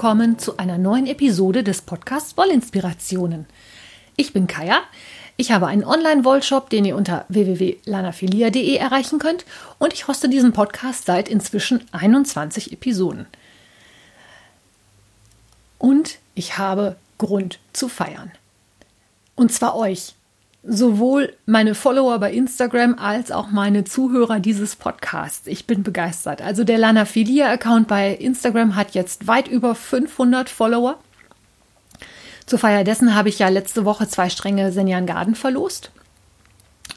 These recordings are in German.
Willkommen zu einer neuen Episode des Podcasts Wollinspirationen. Ich bin Kaya. Ich habe einen Online-Wollshop, den ihr unter www.lanafilia.de erreichen könnt und ich hoste diesen Podcast seit inzwischen 21 Episoden. Und ich habe Grund zu feiern. Und zwar euch sowohl meine Follower bei Instagram als auch meine Zuhörer dieses Podcasts. Ich bin begeistert. Also der Lana Filia Account bei Instagram hat jetzt weit über 500 Follower. Zur Feier dessen habe ich ja letzte Woche zwei Stränge Senjan Garden verlost.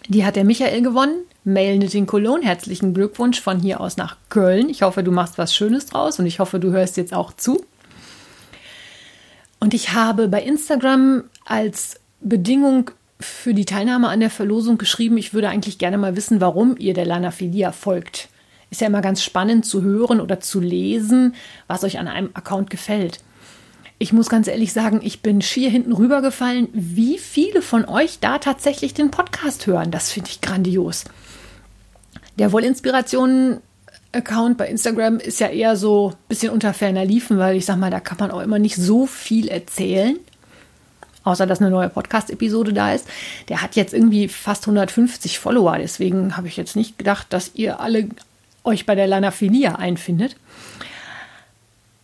Die hat der Michael gewonnen. Mail Knitting Cologne. Herzlichen Glückwunsch von hier aus nach Köln. Ich hoffe, du machst was Schönes draus und ich hoffe, du hörst jetzt auch zu. Und ich habe bei Instagram als Bedingung für die Teilnahme an der Verlosung geschrieben, ich würde eigentlich gerne mal wissen, warum ihr der Lanaphilia folgt. Ist ja immer ganz spannend zu hören oder zu lesen, was euch an einem Account gefällt. Ich muss ganz ehrlich sagen, ich bin schier hinten rübergefallen, wie viele von euch da tatsächlich den Podcast hören. Das finde ich grandios. Der Wollinspirationen-Account bei Instagram ist ja eher so ein bisschen unter ferner Liefen, weil ich sag mal, da kann man auch immer nicht so viel erzählen außer dass eine neue Podcast-Episode da ist. Der hat jetzt irgendwie fast 150 Follower. Deswegen habe ich jetzt nicht gedacht, dass ihr alle euch bei der Lanafilia einfindet.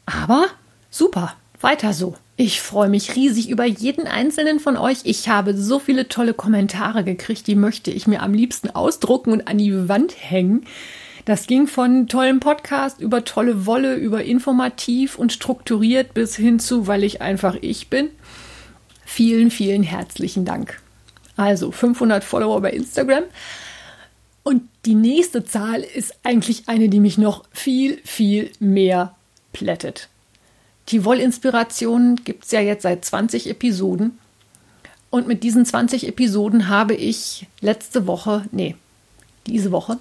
Aber super, weiter so. Ich freue mich riesig über jeden einzelnen von euch. Ich habe so viele tolle Kommentare gekriegt, die möchte ich mir am liebsten ausdrucken und an die Wand hängen. Das ging von tollem Podcast über tolle Wolle, über informativ und strukturiert bis hin zu, weil ich einfach ich bin. Vielen, vielen herzlichen Dank. Also 500 Follower bei Instagram. Und die nächste Zahl ist eigentlich eine, die mich noch viel, viel mehr plättet. Die Wollinspirationen gibt es ja jetzt seit 20 Episoden. Und mit diesen 20 Episoden habe ich letzte Woche, nee, diese Woche,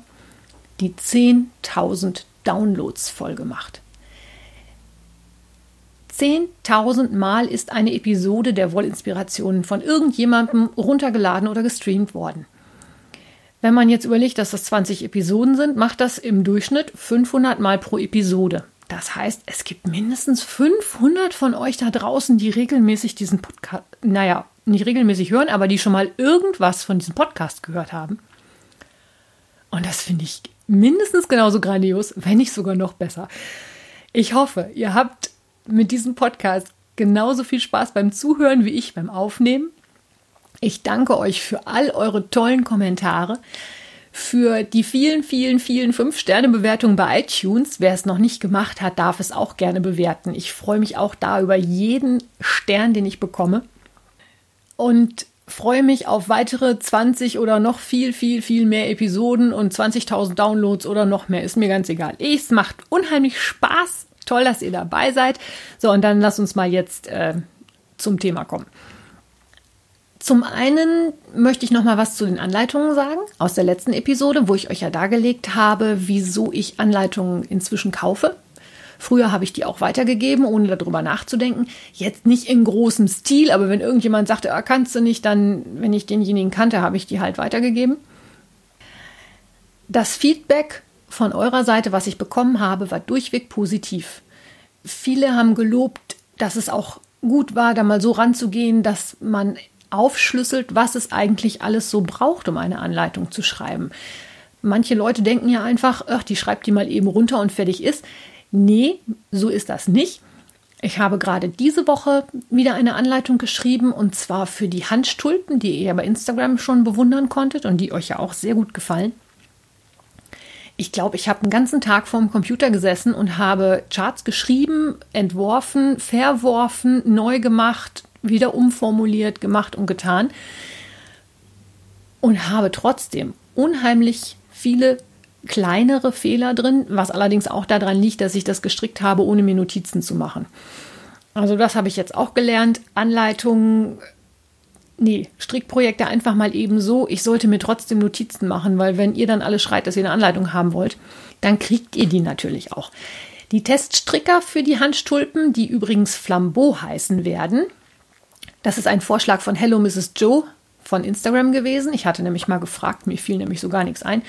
die 10.000 Downloads voll gemacht. 10.000 Mal ist eine Episode der Wollinspirationen von irgendjemandem runtergeladen oder gestreamt worden. Wenn man jetzt überlegt, dass das 20 Episoden sind, macht das im Durchschnitt 500 Mal pro Episode. Das heißt, es gibt mindestens 500 von euch da draußen, die regelmäßig diesen Podcast, naja, nicht regelmäßig hören, aber die schon mal irgendwas von diesem Podcast gehört haben. Und das finde ich mindestens genauso grandios, wenn nicht sogar noch besser. Ich hoffe, ihr habt mit diesem Podcast genauso viel Spaß beim Zuhören wie ich beim Aufnehmen. Ich danke euch für all eure tollen Kommentare, für die vielen, vielen, vielen 5-Sterne-Bewertungen bei iTunes. Wer es noch nicht gemacht hat, darf es auch gerne bewerten. Ich freue mich auch da über jeden Stern, den ich bekomme. Und freue mich auf weitere 20 oder noch viel, viel, viel mehr Episoden und 20.000 Downloads oder noch mehr. Ist mir ganz egal. Es macht unheimlich Spaß, Toll, dass ihr dabei seid. So, und dann lasst uns mal jetzt äh, zum Thema kommen. Zum einen möchte ich noch mal was zu den Anleitungen sagen aus der letzten Episode, wo ich euch ja dargelegt habe, wieso ich Anleitungen inzwischen kaufe. Früher habe ich die auch weitergegeben, ohne darüber nachzudenken. Jetzt nicht in großem Stil, aber wenn irgendjemand sagte, ah, kannst du nicht, dann, wenn ich denjenigen kannte, habe ich die halt weitergegeben. Das Feedback von eurer Seite, was ich bekommen habe, war durchweg positiv. Viele haben gelobt, dass es auch gut war, da mal so ranzugehen, dass man aufschlüsselt, was es eigentlich alles so braucht, um eine Anleitung zu schreiben. Manche Leute denken ja einfach, ach, die schreibt die mal eben runter und fertig ist. Nee, so ist das nicht. Ich habe gerade diese Woche wieder eine Anleitung geschrieben und zwar für die Handstulpen, die ihr ja bei Instagram schon bewundern konntet und die euch ja auch sehr gut gefallen ich glaube, ich habe einen ganzen Tag vorm Computer gesessen und habe Charts geschrieben, entworfen, verworfen, neu gemacht, wieder umformuliert, gemacht und getan. Und habe trotzdem unheimlich viele kleinere Fehler drin, was allerdings auch daran liegt, dass ich das gestrickt habe, ohne mir Notizen zu machen. Also das habe ich jetzt auch gelernt. Anleitungen nee, Strickprojekte einfach mal eben so. Ich sollte mir trotzdem Notizen machen, weil wenn ihr dann alle schreit, dass ihr eine Anleitung haben wollt, dann kriegt ihr die natürlich auch. Die Teststricker für die Handstulpen, die übrigens Flambeau heißen werden, das ist ein Vorschlag von Hello Mrs. Joe von Instagram gewesen. Ich hatte nämlich mal gefragt, mir fiel nämlich so gar nichts ein.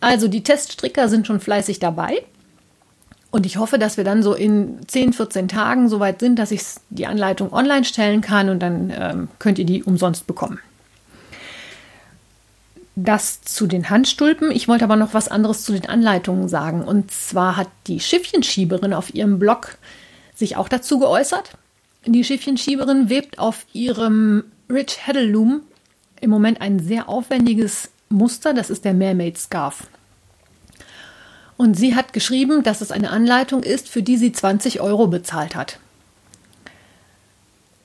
Also die Teststricker sind schon fleißig dabei. Und ich hoffe, dass wir dann so in 10, 14 Tagen so weit sind, dass ich die Anleitung online stellen kann und dann ähm, könnt ihr die umsonst bekommen. Das zu den Handstulpen. Ich wollte aber noch was anderes zu den Anleitungen sagen. Und zwar hat die Schiffchenschieberin auf ihrem Blog sich auch dazu geäußert. Die Schiffchenschieberin webt auf ihrem Rich Heddle Loom im Moment ein sehr aufwendiges Muster. Das ist der Mermaid Scarf. Und sie hat geschrieben, dass es eine Anleitung ist, für die sie 20 Euro bezahlt hat.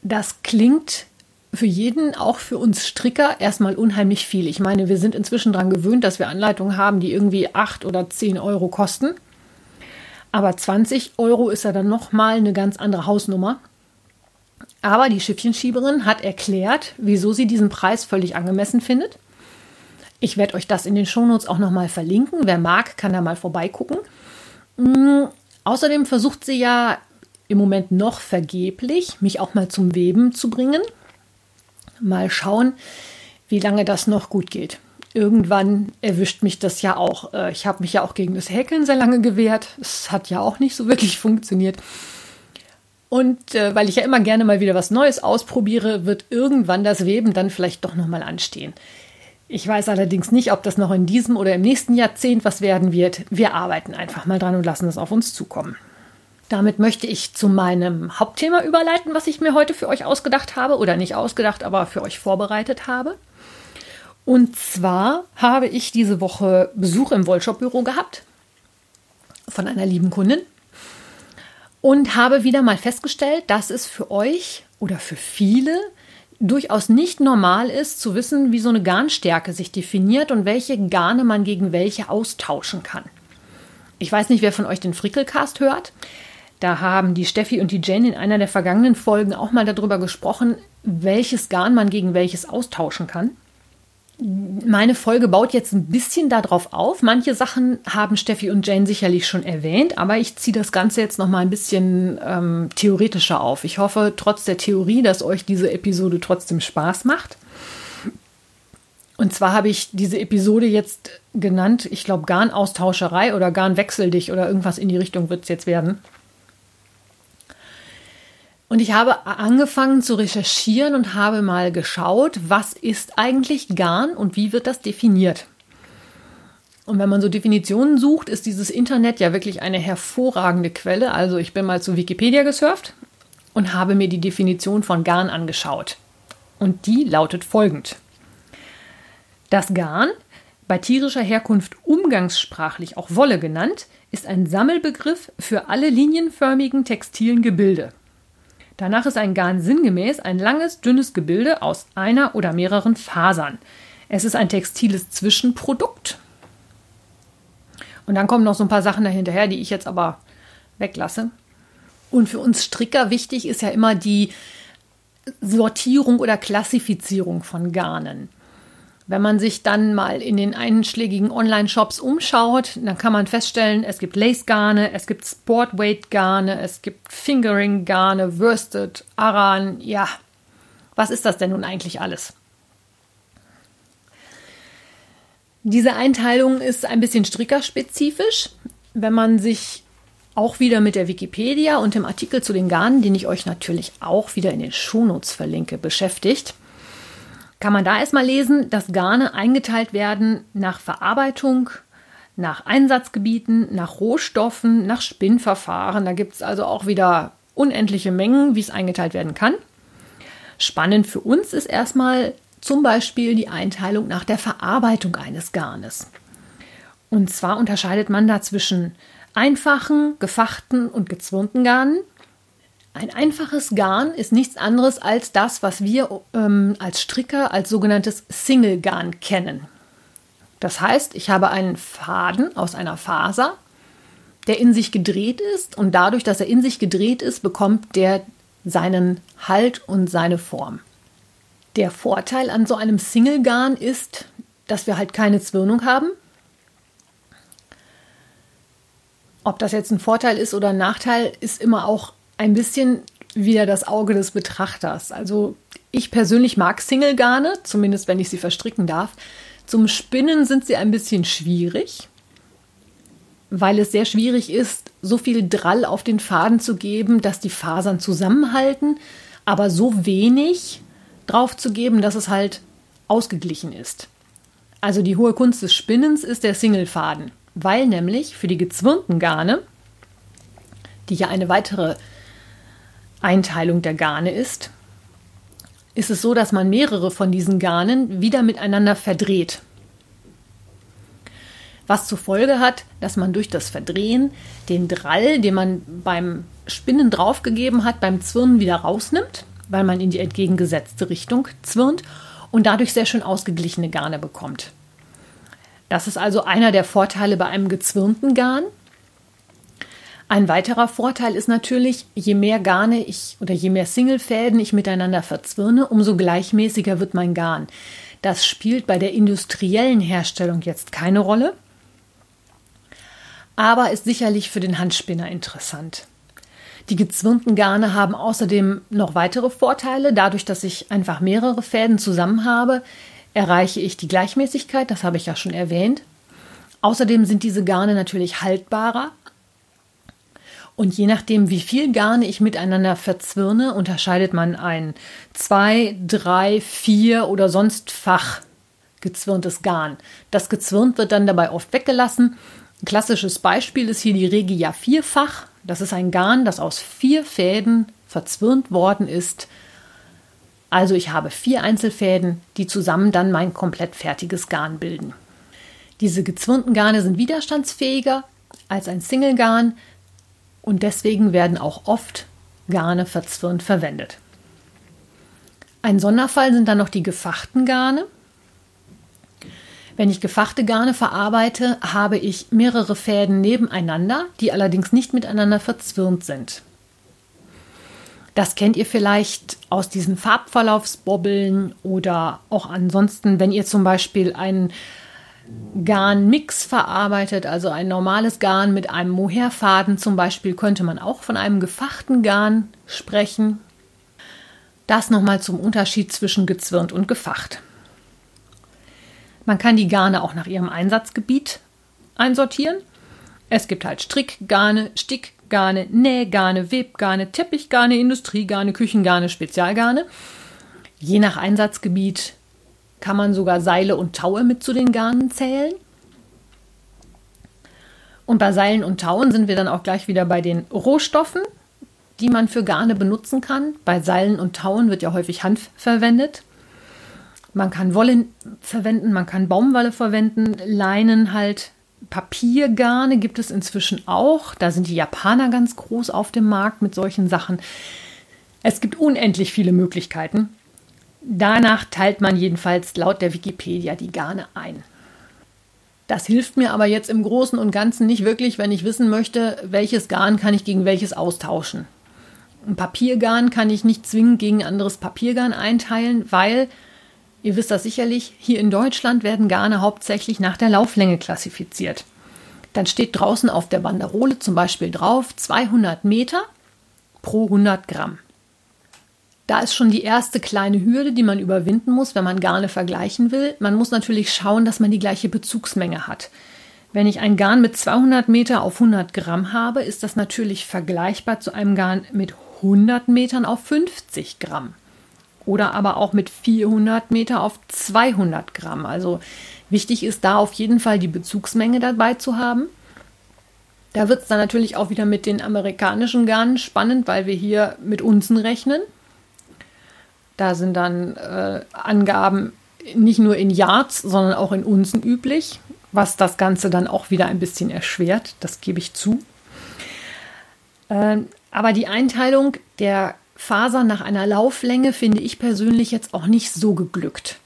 Das klingt für jeden, auch für uns Stricker, erstmal unheimlich viel. Ich meine, wir sind inzwischen daran gewöhnt, dass wir Anleitungen haben, die irgendwie 8 oder 10 Euro kosten. Aber 20 Euro ist ja dann nochmal eine ganz andere Hausnummer. Aber die Schiffchenschieberin hat erklärt, wieso sie diesen Preis völlig angemessen findet. Ich werde euch das in den Shownotes auch nochmal verlinken. Wer mag, kann da mal vorbeigucken. Mhm. Außerdem versucht sie ja im Moment noch vergeblich, mich auch mal zum Weben zu bringen. Mal schauen, wie lange das noch gut geht. Irgendwann erwischt mich das ja auch. Äh, ich habe mich ja auch gegen das Häkeln sehr lange gewehrt. Es hat ja auch nicht so wirklich funktioniert. Und äh, weil ich ja immer gerne mal wieder was Neues ausprobiere, wird irgendwann das Weben dann vielleicht doch nochmal anstehen. Ich weiß allerdings nicht, ob das noch in diesem oder im nächsten Jahrzehnt was werden wird. Wir arbeiten einfach mal dran und lassen es auf uns zukommen. Damit möchte ich zu meinem Hauptthema überleiten, was ich mir heute für euch ausgedacht habe oder nicht ausgedacht, aber für euch vorbereitet habe. Und zwar habe ich diese Woche Besuch im Wollshop-Büro gehabt von einer lieben Kundin und habe wieder mal festgestellt, dass es für euch oder für viele durchaus nicht normal ist, zu wissen, wie so eine Garnstärke sich definiert und welche Garne man gegen welche austauschen kann. Ich weiß nicht, wer von euch den Frickelcast hört. Da haben die Steffi und die Jane in einer der vergangenen Folgen auch mal darüber gesprochen, welches Garn man gegen welches austauschen kann meine Folge baut jetzt ein bisschen darauf auf. Manche Sachen haben Steffi und Jane sicherlich schon erwähnt, aber ich ziehe das Ganze jetzt noch mal ein bisschen ähm, theoretischer auf. Ich hoffe trotz der Theorie, dass euch diese Episode trotzdem Spaß macht. Und zwar habe ich diese Episode jetzt genannt, ich glaube Garnaustauscherei oder Garnwechsel dich oder irgendwas in die Richtung wird es jetzt werden. Und ich habe angefangen zu recherchieren und habe mal geschaut, was ist eigentlich Garn und wie wird das definiert. Und wenn man so Definitionen sucht, ist dieses Internet ja wirklich eine hervorragende Quelle. Also ich bin mal zu Wikipedia gesurft und habe mir die Definition von Garn angeschaut. Und die lautet folgend. Das Garn, bei tierischer Herkunft umgangssprachlich auch Wolle genannt, ist ein Sammelbegriff für alle linienförmigen textilen Gebilde. Danach ist ein Garn sinngemäß ein langes, dünnes Gebilde aus einer oder mehreren Fasern. Es ist ein textiles Zwischenprodukt. Und dann kommen noch so ein paar Sachen dahinterher, die ich jetzt aber weglasse. Und für uns Stricker wichtig ist ja immer die Sortierung oder Klassifizierung von Garnen. Wenn man sich dann mal in den einschlägigen Online-Shops umschaut, dann kann man feststellen, es gibt Lace-Garne, es gibt Sportweight-Garne, es gibt Fingering-Garne, Worsted, Aran. Ja, was ist das denn nun eigentlich alles? Diese Einteilung ist ein bisschen strickerspezifisch. Wenn man sich auch wieder mit der Wikipedia und dem Artikel zu den Garnen, den ich euch natürlich auch wieder in den Shownotes verlinke, beschäftigt, kann man da erstmal lesen, dass Garne eingeteilt werden nach Verarbeitung, nach Einsatzgebieten, nach Rohstoffen, nach Spinnverfahren. Da gibt es also auch wieder unendliche Mengen, wie es eingeteilt werden kann. Spannend für uns ist erstmal zum Beispiel die Einteilung nach der Verarbeitung eines Garnes. Und zwar unterscheidet man da zwischen einfachen, gefachten und gezwirnten Garnen ein einfaches Garn ist nichts anderes als das, was wir ähm, als Stricker als sogenanntes Single-Garn kennen. Das heißt, ich habe einen Faden aus einer Faser, der in sich gedreht ist und dadurch, dass er in sich gedreht ist, bekommt der seinen Halt und seine Form. Der Vorteil an so einem Single-Garn ist, dass wir halt keine Zwirnung haben. Ob das jetzt ein Vorteil ist oder ein Nachteil, ist immer auch ein bisschen wieder das Auge des Betrachters. Also ich persönlich mag Single-Garne, zumindest wenn ich sie verstricken darf. Zum Spinnen sind sie ein bisschen schwierig. weil es sehr schwierig ist, so viel Drall auf den Faden zu geben, dass die Fasern zusammenhalten, aber so wenig drauf zu geben, dass es halt ausgeglichen ist. Also die hohe Kunst des Spinnens ist der Singlefaden, weil nämlich für die gezwirnten Garne, die ja eine weitere Einteilung der Garne ist, ist es so, dass man mehrere von diesen Garnen wieder miteinander verdreht. Was zur Folge hat, dass man durch das Verdrehen den Drall, den man beim Spinnen draufgegeben hat, beim Zwirnen wieder rausnimmt, weil man in die entgegengesetzte Richtung zwirnt und dadurch sehr schön ausgeglichene Garne bekommt. Das ist also einer der Vorteile bei einem gezwirnten Garn. Ein weiterer Vorteil ist natürlich, je mehr Garne ich oder je mehr Singlefäden ich miteinander verzwirne, umso gleichmäßiger wird mein Garn. Das spielt bei der industriellen Herstellung jetzt keine Rolle, aber ist sicherlich für den Handspinner interessant. Die gezwirnten Garne haben außerdem noch weitere Vorteile. Dadurch, dass ich einfach mehrere Fäden zusammen habe, erreiche ich die Gleichmäßigkeit, das habe ich ja schon erwähnt. Außerdem sind diese Garne natürlich haltbarer. Und je nachdem, wie viel Garne ich miteinander verzwirne, unterscheidet man ein zwei, drei, vier oder sonst fach gezwirntes Garn. Das gezwirnt wird dann dabei oft weggelassen. Ein klassisches Beispiel ist hier die Regia vierfach. Das ist ein Garn, das aus vier Fäden verzwirnt worden ist. Also ich habe vier Einzelfäden, die zusammen dann mein komplett fertiges Garn bilden. Diese gezwirnten Garne sind widerstandsfähiger als ein Single-Garn und deswegen werden auch oft Garne verzwirnt verwendet. Ein Sonderfall sind dann noch die gefachten Garne. Wenn ich gefachte Garne verarbeite, habe ich mehrere Fäden nebeneinander, die allerdings nicht miteinander verzwirnt sind. Das kennt ihr vielleicht aus diesen Farbverlaufsbobbeln oder auch ansonsten, wenn ihr zum Beispiel einen Garnmix verarbeitet, also ein normales Garn mit einem Mohairfaden zum Beispiel, könnte man auch von einem gefachten Garn sprechen. Das nochmal zum Unterschied zwischen gezwirnt und gefacht. Man kann die Garne auch nach ihrem Einsatzgebiet einsortieren. Es gibt halt Strickgarne, Stick, Garne, Nähgarne, Webgarne, Teppichgarne, Industriegarne, Küchengarne, Spezialgarne. Je nach Einsatzgebiet kann man sogar Seile und Taue mit zu den Garnen zählen. Und bei Seilen und Tauen sind wir dann auch gleich wieder bei den Rohstoffen, die man für Garne benutzen kann. Bei Seilen und Tauen wird ja häufig Hanf verwendet. Man kann Wolle verwenden, man kann Baumwolle verwenden, Leinen halt Papiergarne gibt es inzwischen auch. Da sind die Japaner ganz groß auf dem Markt mit solchen Sachen. Es gibt unendlich viele Möglichkeiten. Danach teilt man jedenfalls laut der Wikipedia die Garne ein. Das hilft mir aber jetzt im Großen und Ganzen nicht wirklich, wenn ich wissen möchte, welches Garn kann ich gegen welches austauschen. Ein Papiergarn kann ich nicht zwingend gegen anderes Papiergarn einteilen, weil Ihr wisst das sicherlich, hier in Deutschland werden Garne hauptsächlich nach der Lauflänge klassifiziert. Dann steht draußen auf der Banderole zum Beispiel drauf 200 Meter pro 100 Gramm. Da ist schon die erste kleine Hürde, die man überwinden muss, wenn man Garne vergleichen will. Man muss natürlich schauen, dass man die gleiche Bezugsmenge hat. Wenn ich ein Garn mit 200 Meter auf 100 Gramm habe, ist das natürlich vergleichbar zu einem Garn mit 100 Metern auf 50 Gramm oder aber auch mit 400 Meter auf 200 Gramm. Also wichtig ist da auf jeden Fall die Bezugsmenge dabei zu haben. Da wird es dann natürlich auch wieder mit den amerikanischen Garnen spannend, weil wir hier mit Unzen rechnen. Da sind dann äh, Angaben nicht nur in Yards, sondern auch in Unzen üblich, was das Ganze dann auch wieder ein bisschen erschwert, das gebe ich zu. Ähm, aber die Einteilung der Fasern nach einer Lauflänge finde ich persönlich jetzt auch nicht so geglückt.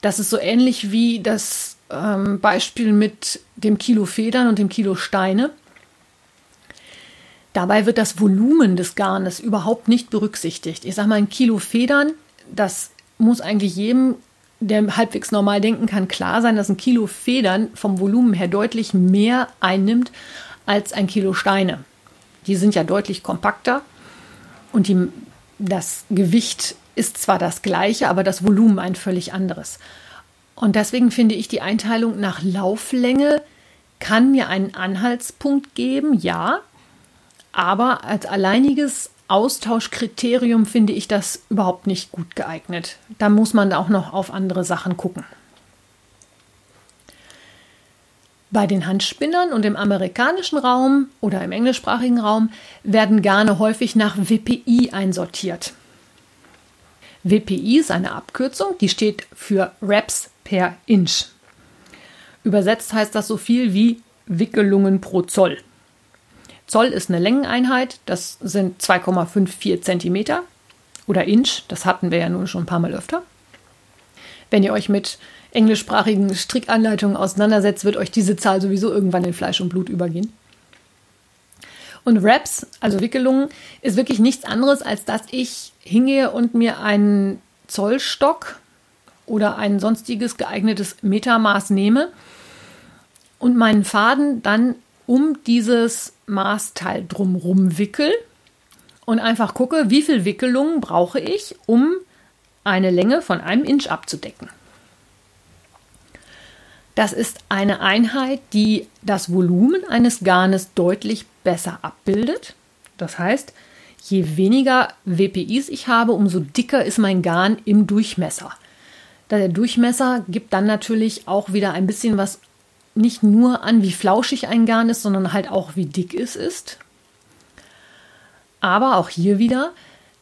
Das ist so ähnlich wie das ähm, Beispiel mit dem Kilo Federn und dem Kilo Steine. Dabei wird das Volumen des Garnes überhaupt nicht berücksichtigt. Ich sage mal, ein Kilo Federn, das muss eigentlich jedem, der halbwegs normal denken kann, klar sein, dass ein Kilo Federn vom Volumen her deutlich mehr einnimmt als ein Kilo Steine. Die sind ja deutlich kompakter und die das Gewicht ist zwar das gleiche, aber das Volumen ein völlig anderes. Und deswegen finde ich die Einteilung nach Lauflänge kann mir einen Anhaltspunkt geben, ja, aber als alleiniges Austauschkriterium finde ich das überhaupt nicht gut geeignet. Da muss man auch noch auf andere Sachen gucken. Bei den Handspinnern und im amerikanischen Raum oder im englischsprachigen Raum werden Garne häufig nach WPI einsortiert. WPI ist eine Abkürzung, die steht für Reps per Inch. Übersetzt heißt das so viel wie Wickelungen pro Zoll. Zoll ist eine Längeneinheit, das sind 2,54 Zentimeter oder Inch, das hatten wir ja nun schon ein paar Mal öfter. Wenn ihr euch mit englischsprachigen Strickanleitungen auseinandersetzt, wird euch diese Zahl sowieso irgendwann in Fleisch und Blut übergehen. Und Wraps, also Wickelungen, ist wirklich nichts anderes, als dass ich hingehe und mir einen Zollstock oder ein sonstiges geeignetes Metermaß nehme und meinen Faden dann um dieses Maßteil drumherum wickel und einfach gucke, wie viel Wickelungen brauche ich, um eine Länge von einem Inch abzudecken. Das ist eine Einheit, die das Volumen eines Garnes deutlich besser abbildet. Das heißt, je weniger WPIs ich habe, umso dicker ist mein Garn im Durchmesser. Der Durchmesser gibt dann natürlich auch wieder ein bisschen was nicht nur an, wie flauschig ein Garn ist, sondern halt auch, wie dick es ist. Aber auch hier wieder,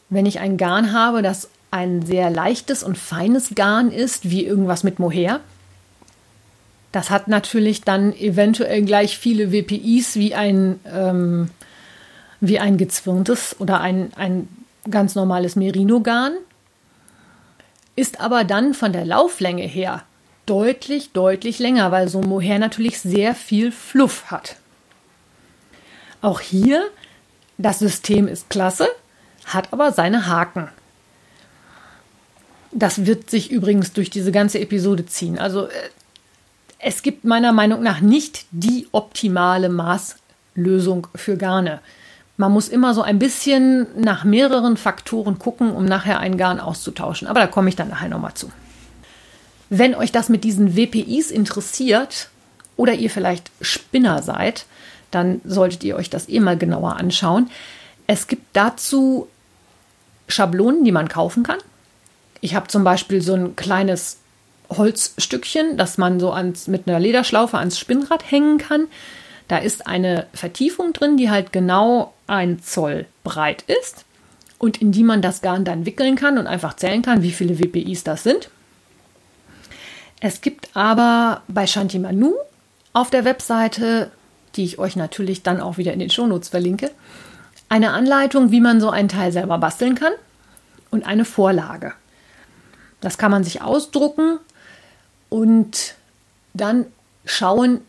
wenn ich ein Garn habe, das ein sehr leichtes und feines Garn ist, wie irgendwas mit Mohair, das hat natürlich dann eventuell gleich viele WPIs wie ein, ähm, wie ein gezwirntes oder ein, ein ganz normales Merino-Garn, ist aber dann von der Lauflänge her deutlich, deutlich länger, weil so ein Mohair natürlich sehr viel Fluff hat. Auch hier, das System ist klasse, hat aber seine Haken. Das wird sich übrigens durch diese ganze Episode ziehen. Also äh, es gibt meiner Meinung nach nicht die optimale Maßlösung für Garne. Man muss immer so ein bisschen nach mehreren Faktoren gucken, um nachher ein Garn auszutauschen. Aber da komme ich dann nachher nochmal zu. Wenn euch das mit diesen WPIs interessiert oder ihr vielleicht Spinner seid, dann solltet ihr euch das eh mal genauer anschauen. Es gibt dazu Schablonen, die man kaufen kann. Ich habe zum Beispiel so ein kleines Holzstückchen, das man so ans, mit einer Lederschlaufe ans Spinnrad hängen kann. Da ist eine Vertiefung drin, die halt genau ein Zoll breit ist und in die man das Garn dann wickeln kann und einfach zählen kann, wie viele WPIs das sind. Es gibt aber bei Shanti Manu auf der Webseite, die ich euch natürlich dann auch wieder in den Shownotes verlinke, eine Anleitung, wie man so ein Teil selber basteln kann und eine Vorlage. Das kann man sich ausdrucken und dann schauen,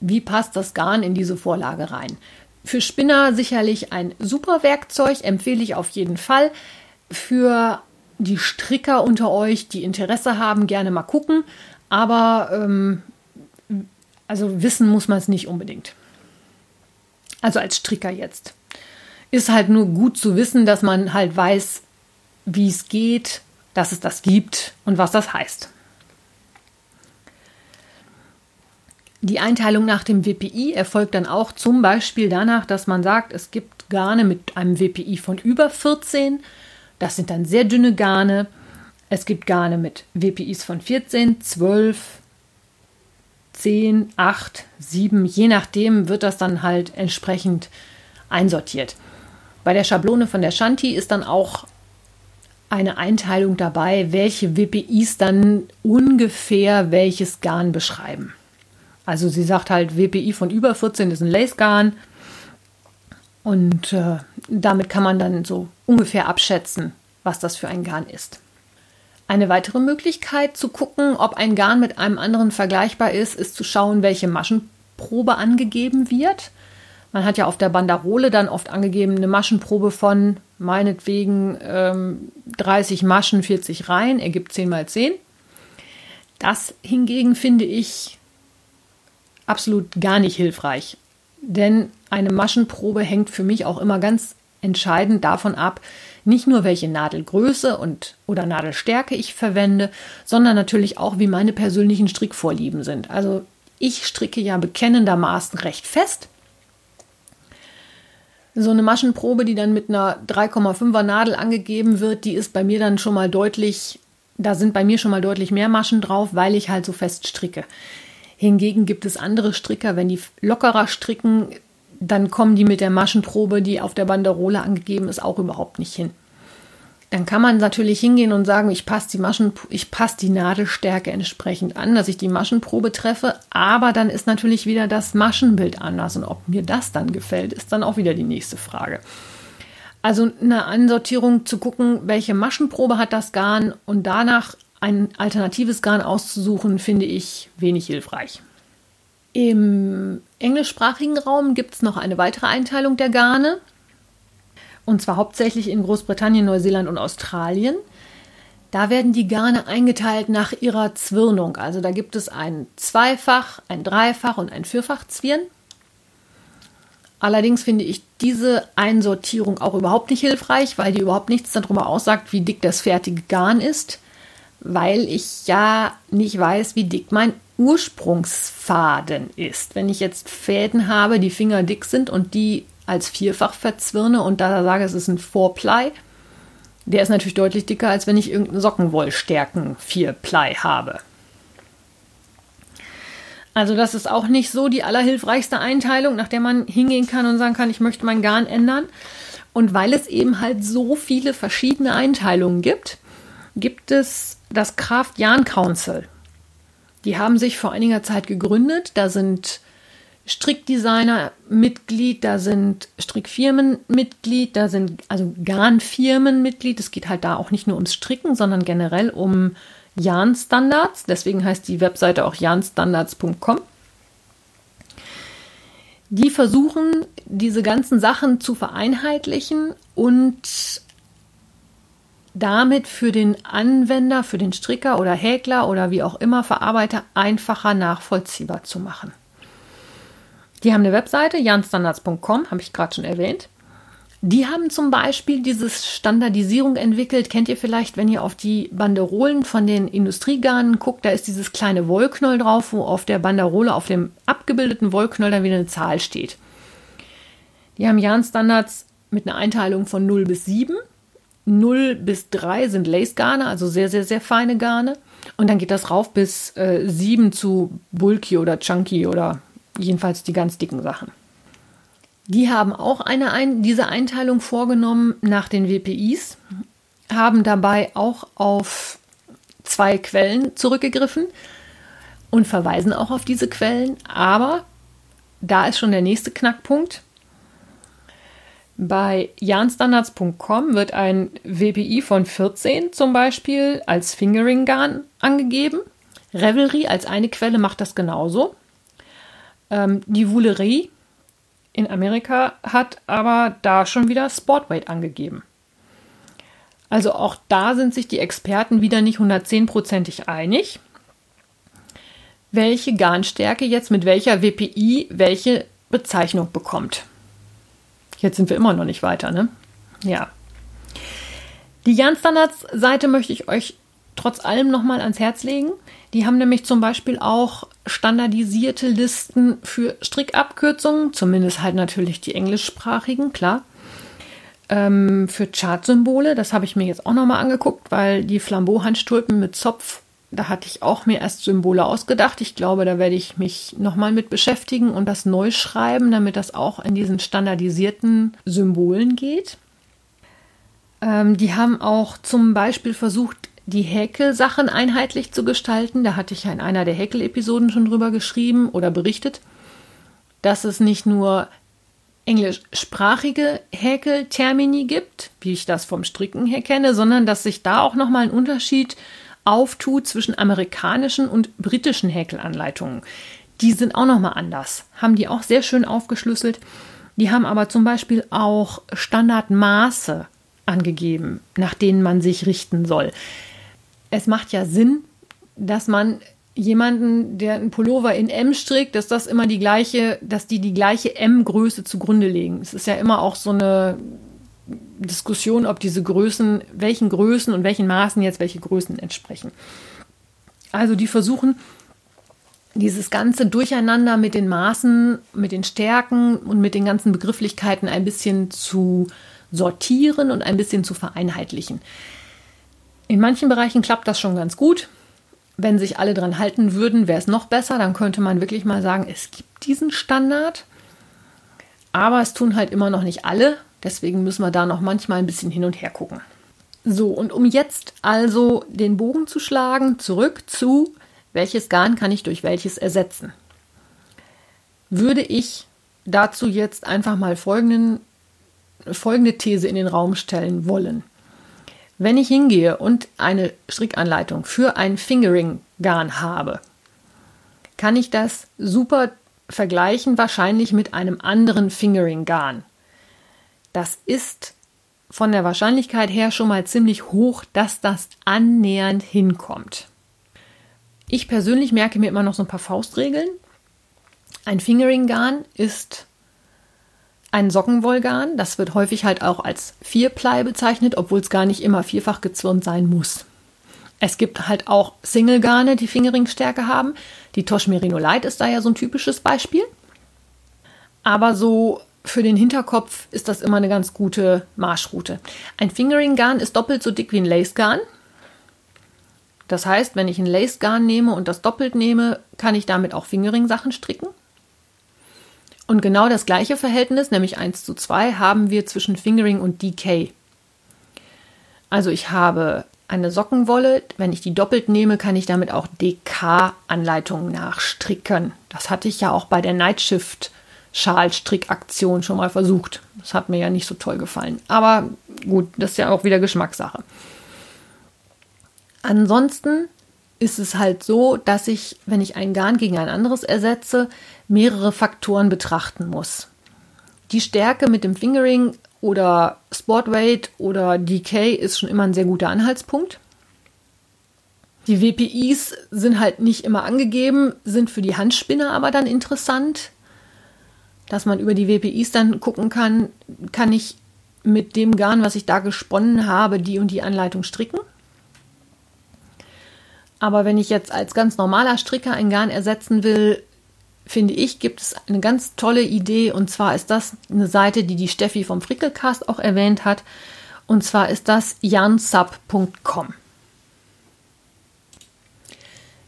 wie passt das Garn in diese Vorlage rein. Für Spinner sicherlich ein super Werkzeug, empfehle ich auf jeden Fall. Für die Stricker unter euch, die Interesse haben, gerne mal gucken. Aber ähm, also wissen muss man es nicht unbedingt. Also als Stricker jetzt. Ist halt nur gut zu wissen, dass man halt weiß, wie es geht, dass es das gibt und was das heißt. Die Einteilung nach dem WPI erfolgt dann auch zum Beispiel danach, dass man sagt, es gibt Garne mit einem WPI von über 14 das sind dann sehr dünne Garne. Es gibt Garne mit WPIs von 14, 12, 10, 8, 7, je nachdem wird das dann halt entsprechend einsortiert. Bei der Schablone von der Shanti ist dann auch eine Einteilung dabei, welche WPIs dann ungefähr welches Garn beschreiben. Also sie sagt halt, WPI von über 14 ist ein Lace-Garn, und äh, damit kann man dann so ungefähr abschätzen, was das für ein Garn ist. Eine weitere Möglichkeit zu gucken, ob ein Garn mit einem anderen vergleichbar ist, ist zu schauen, welche Maschenprobe angegeben wird. Man hat ja auf der Banderole dann oft angegeben eine Maschenprobe von meinetwegen ähm, 30 Maschen, 40 Reihen, ergibt 10 mal 10. Das hingegen finde ich absolut gar nicht hilfreich. Denn eine Maschenprobe hängt für mich auch immer ganz entscheidend davon ab, nicht nur welche Nadelgröße und oder Nadelstärke ich verwende, sondern natürlich auch, wie meine persönlichen Strickvorlieben sind. Also Ich stricke ja bekennendermaßen recht fest. So eine Maschenprobe, die dann mit einer 3,5er Nadel angegeben wird, die ist bei mir dann schon mal deutlich, da sind bei mir schon mal deutlich mehr Maschen drauf, weil ich halt so fest stricke. Hingegen gibt es andere Stricker, wenn die lockerer stricken, dann kommen die mit der Maschenprobe, die auf der Banderole angegeben ist, auch überhaupt nicht hin. Dann kann man natürlich hingehen und sagen, ich passe die Maschen, ich die Nadelstärke entsprechend an, dass ich die Maschenprobe treffe, aber dann ist natürlich wieder das Maschenbild anders und ob mir das dann gefällt, ist dann auch wieder die nächste Frage. Also eine Ansortierung zu gucken, welche Maschenprobe hat das Garn und danach ein alternatives Garn auszusuchen, finde ich wenig hilfreich. Im englischsprachigen Raum gibt es noch eine weitere Einteilung der Garne. Und zwar hauptsächlich in Großbritannien, Neuseeland und Australien. Da werden die Garne eingeteilt nach ihrer Zwirnung. Also da gibt es ein Zweifach, ein Dreifach und ein Vierfach-Zwirn. Allerdings finde ich diese Einsortierung auch überhaupt nicht hilfreich, weil die überhaupt nichts darüber aussagt, wie dick das fertige Garn ist, weil ich ja nicht weiß, wie dick mein Ursprungsfaden ist. Wenn ich jetzt Fäden habe, die fingerdick sind und die als vierfach verzwirne und da sage, es ist ein Four-Ply, der ist natürlich deutlich dicker, als wenn ich irgendeinen Sockenwollstärken 4-Ply habe. Also das ist auch nicht so die allerhilfreichste Einteilung, nach der man hingehen kann und sagen kann, ich möchte mein Garn ändern. Und weil es eben halt so viele verschiedene Einteilungen gibt, gibt es das Kraft Yarn Council. Die haben sich vor einiger Zeit gegründet. Da sind Strickdesigner Mitglied, da sind Strickfirmen Mitglied, da sind also Garnfirmen Mitglied. Es geht halt da auch nicht nur ums Stricken, sondern generell um Yarnstandards. Deswegen heißt die Webseite auch yarnstandards.com. Die versuchen, diese ganzen Sachen zu vereinheitlichen und damit für den Anwender, für den Stricker oder Häkler oder wie auch immer Verarbeiter einfacher nachvollziehbar zu machen. Die haben eine Webseite, janstandards.com, habe ich gerade schon erwähnt. Die haben zum Beispiel diese Standardisierung entwickelt. Kennt ihr vielleicht, wenn ihr auf die Banderolen von den Industriegarnen guckt, da ist dieses kleine Wollknoll drauf, wo auf der Banderole, auf dem abgebildeten Wollknoll dann wieder eine Zahl steht. Die haben Janstandards mit einer Einteilung von 0 bis 7. 0 bis 3 sind Lace-Garne, also sehr, sehr, sehr feine Garne. Und dann geht das rauf bis äh, 7 zu Bulky oder Chunky oder Jedenfalls die ganz dicken Sachen. Die haben auch eine ein diese Einteilung vorgenommen nach den WPIs, haben dabei auch auf zwei Quellen zurückgegriffen und verweisen auch auf diese Quellen. Aber da ist schon der nächste Knackpunkt. Bei janstandards.com wird ein WPI von 14 zum Beispiel als Fingering-Garn angegeben. Revelry als eine Quelle macht das genauso. Ähm, die Woolerie in Amerika hat aber da schon wieder Sportweight angegeben. Also auch da sind sich die Experten wieder nicht 110%ig einig, welche Garnstärke jetzt mit welcher WPI welche Bezeichnung bekommt. Jetzt sind wir immer noch nicht weiter, ne? Ja. Die Jan-Standards-Seite möchte ich euch trotz allem nochmal ans Herz legen. Die haben nämlich zum Beispiel auch standardisierte Listen für Strickabkürzungen, zumindest halt natürlich die englischsprachigen, klar. Ähm, für Chartsymbole, das habe ich mir jetzt auch nochmal angeguckt, weil die Flambeau-Handstulpen mit Zopf, da hatte ich auch mir erst Symbole ausgedacht. Ich glaube, da werde ich mich nochmal mit beschäftigen und das neu schreiben, damit das auch in diesen standardisierten Symbolen geht. Ähm, die haben auch zum Beispiel versucht, die Häkelsachen einheitlich zu gestalten. Da hatte ich ja in einer der Häkel-Episoden schon drüber geschrieben oder berichtet, dass es nicht nur englischsprachige Häkeltermini gibt, wie ich das vom Stricken her kenne, sondern dass sich da auch nochmal ein Unterschied auftut zwischen amerikanischen und britischen Häkelanleitungen. Die sind auch nochmal anders, haben die auch sehr schön aufgeschlüsselt. Die haben aber zum Beispiel auch Standardmaße angegeben, nach denen man sich richten soll es macht ja Sinn, dass man jemanden, der einen Pullover in M strickt, dass das immer die gleiche, dass die die gleiche M-Größe zugrunde legen. Es ist ja immer auch so eine Diskussion, ob diese Größen, welchen Größen und welchen Maßen jetzt welche Größen entsprechen. Also die versuchen dieses ganze Durcheinander mit den Maßen, mit den Stärken und mit den ganzen Begrifflichkeiten ein bisschen zu sortieren und ein bisschen zu vereinheitlichen. In manchen Bereichen klappt das schon ganz gut. Wenn sich alle dran halten würden, wäre es noch besser. Dann könnte man wirklich mal sagen, es gibt diesen Standard. Aber es tun halt immer noch nicht alle. Deswegen müssen wir da noch manchmal ein bisschen hin und her gucken. So, und um jetzt also den Bogen zu schlagen, zurück zu welches Garn kann ich durch welches ersetzen? Würde ich dazu jetzt einfach mal folgenden, folgende These in den Raum stellen wollen. Wenn ich hingehe und eine Strickanleitung für ein Fingering-Garn habe, kann ich das super vergleichen, wahrscheinlich mit einem anderen Fingering-Garn. Das ist von der Wahrscheinlichkeit her schon mal ziemlich hoch, dass das annähernd hinkommt. Ich persönlich merke mir immer noch so ein paar Faustregeln. Ein Fingering-Garn ist ein Sockenwollgarn. Das wird häufig halt auch als Vierplei bezeichnet, obwohl es gar nicht immer vierfach gezwirnt sein muss. Es gibt halt auch Single-Garne, die Fingering-Stärke haben. Die Tosh Merino Light ist da ja so ein typisches Beispiel. Aber so für den Hinterkopf ist das immer eine ganz gute Marschroute. Ein Fingering-Garn ist doppelt so dick wie ein Lace-Garn. Das heißt, wenn ich ein Lace Garn nehme und das doppelt nehme, kann ich damit auch Fingering-Sachen stricken. Und genau das gleiche Verhältnis, nämlich 1 zu 2, haben wir zwischen Fingering und DK. Also ich habe eine Sockenwolle, wenn ich die doppelt nehme, kann ich damit auch DK-Anleitungen nachstricken. Das hatte ich ja auch bei der Nightshift Schalstrickaktion schon mal versucht. Das hat mir ja nicht so toll gefallen. Aber gut, das ist ja auch wieder Geschmackssache. Ansonsten ist es halt so, dass ich, wenn ich ein Garn gegen ein anderes ersetze, mehrere Faktoren betrachten muss. Die Stärke mit dem Fingering oder Sportweight oder Decay ist schon immer ein sehr guter Anhaltspunkt. Die WPIs sind halt nicht immer angegeben, sind für die Handspinner aber dann interessant, dass man über die WPIs dann gucken kann, kann ich mit dem Garn, was ich da gesponnen habe, die und die Anleitung stricken. Aber wenn ich jetzt als ganz normaler Stricker ein Garn ersetzen will, finde ich, gibt es eine ganz tolle Idee. Und zwar ist das eine Seite, die die Steffi vom Frickelcast auch erwähnt hat. Und zwar ist das yarnsub.com.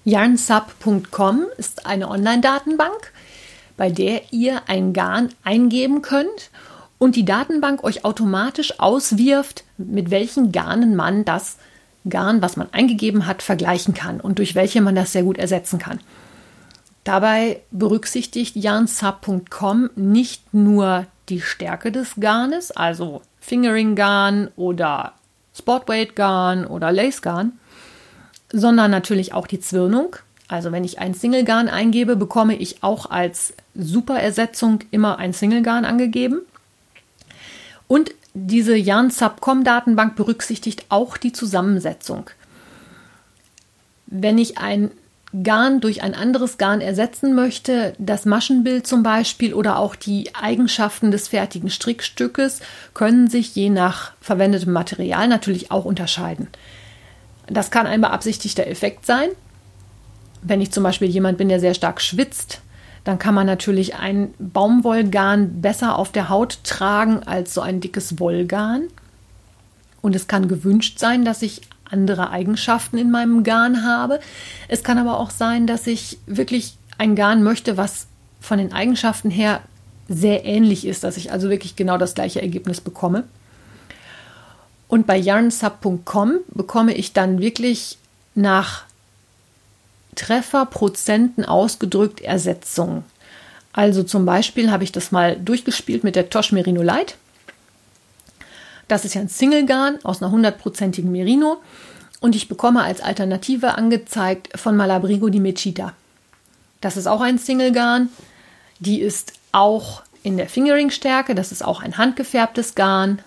Yarnsub.com ist eine Online-Datenbank, bei der ihr ein Garn eingeben könnt und die Datenbank euch automatisch auswirft, mit welchen Garnen man das Garn, was man eingegeben hat, vergleichen kann und durch welche man das sehr gut ersetzen kann. Dabei berücksichtigt yarnsub.com nicht nur die Stärke des Garnes, also Fingering Garn oder Sportweight Garn oder Lace Garn, sondern natürlich auch die Zwirnung. Also wenn ich ein Single Garn eingebe, bekomme ich auch als Superersetzung immer ein Single Garn angegeben. Und diese Yarn-Subcom-Datenbank berücksichtigt auch die Zusammensetzung. Wenn ich ein Garn durch ein anderes Garn ersetzen möchte, das Maschenbild zum Beispiel oder auch die Eigenschaften des fertigen Strickstückes können sich je nach verwendetem Material natürlich auch unterscheiden. Das kann ein beabsichtigter Effekt sein. Wenn ich zum Beispiel jemand bin, der sehr stark schwitzt, dann kann man natürlich ein Baumwollgarn besser auf der Haut tragen als so ein dickes Wollgarn. Und es kann gewünscht sein, dass ich andere Eigenschaften in meinem Garn habe. Es kann aber auch sein, dass ich wirklich ein Garn möchte, was von den Eigenschaften her sehr ähnlich ist, dass ich also wirklich genau das gleiche Ergebnis bekomme. Und bei yarnsub.com bekomme ich dann wirklich nach Trefferprozenten ausgedrückt Ersetzungen. Also zum Beispiel habe ich das mal durchgespielt mit der Tosh Merino Light. Das ist ja ein Single-Garn aus einer hundertprozentigen Merino. Und ich bekomme als Alternative angezeigt von Malabrigo die Mechita. Das ist auch ein Single-Garn. Die ist auch in der Fingering-Stärke. Das ist auch ein handgefärbtes Garn.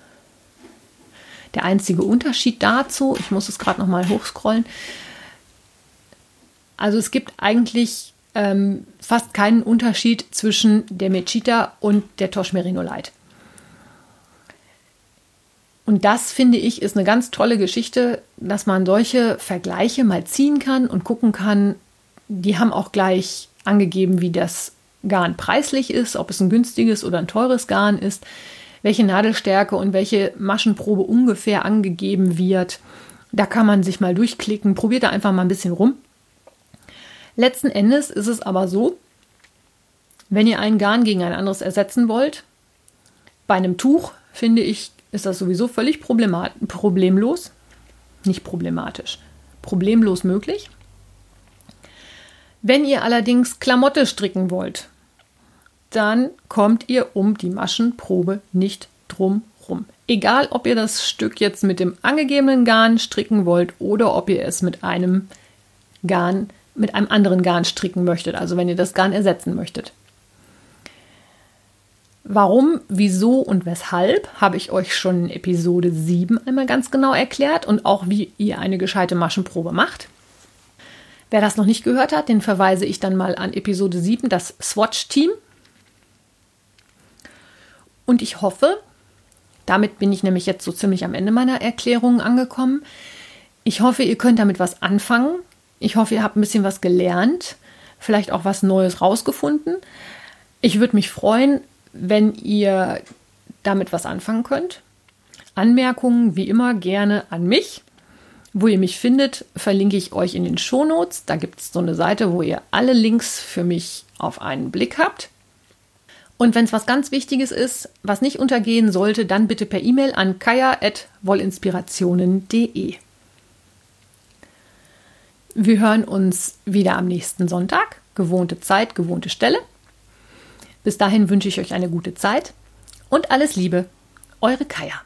Der einzige Unterschied dazu, ich muss es gerade noch mal hochscrollen, also es gibt eigentlich ähm, fast keinen Unterschied zwischen der Mechita und der Tosh Merino Light. Und das finde ich ist eine ganz tolle Geschichte, dass man solche Vergleiche mal ziehen kann und gucken kann, die haben auch gleich angegeben, wie das Garn preislich ist, ob es ein günstiges oder ein teures Garn ist, welche Nadelstärke und welche Maschenprobe ungefähr angegeben wird. Da kann man sich mal durchklicken, probiert da einfach mal ein bisschen rum. Letzten Endes ist es aber so, wenn ihr ein Garn gegen ein anderes ersetzen wollt, bei einem Tuch finde ich, ist das sowieso völlig problemlos, nicht problematisch, problemlos möglich. Wenn ihr allerdings Klamotte stricken wollt, dann kommt ihr um die Maschenprobe nicht drum rum. Egal, ob ihr das Stück jetzt mit dem angegebenen Garn stricken wollt oder ob ihr es mit einem Garn, mit einem anderen Garn stricken möchtet, also wenn ihr das Garn ersetzen möchtet. Warum, wieso und weshalb habe ich euch schon in Episode 7 einmal ganz genau erklärt und auch wie ihr eine gescheite Maschenprobe macht. Wer das noch nicht gehört hat, den verweise ich dann mal an Episode 7, das Swatch-Team. Und ich hoffe, damit bin ich nämlich jetzt so ziemlich am Ende meiner Erklärungen angekommen. Ich hoffe, ihr könnt damit was anfangen. Ich hoffe, ihr habt ein bisschen was gelernt, vielleicht auch was Neues rausgefunden. Ich würde mich freuen, wenn ihr damit was anfangen könnt. Anmerkungen wie immer gerne an mich. Wo ihr mich findet, verlinke ich euch in den Shownotes. Da gibt es so eine Seite, wo ihr alle Links für mich auf einen Blick habt. Und wenn es was ganz Wichtiges ist, was nicht untergehen sollte, dann bitte per E-Mail an kaya.wollinspirationen.de. Wir hören uns wieder am nächsten Sonntag. Gewohnte Zeit, gewohnte Stelle. Bis dahin wünsche ich euch eine gute Zeit und alles Liebe. Eure Kaya.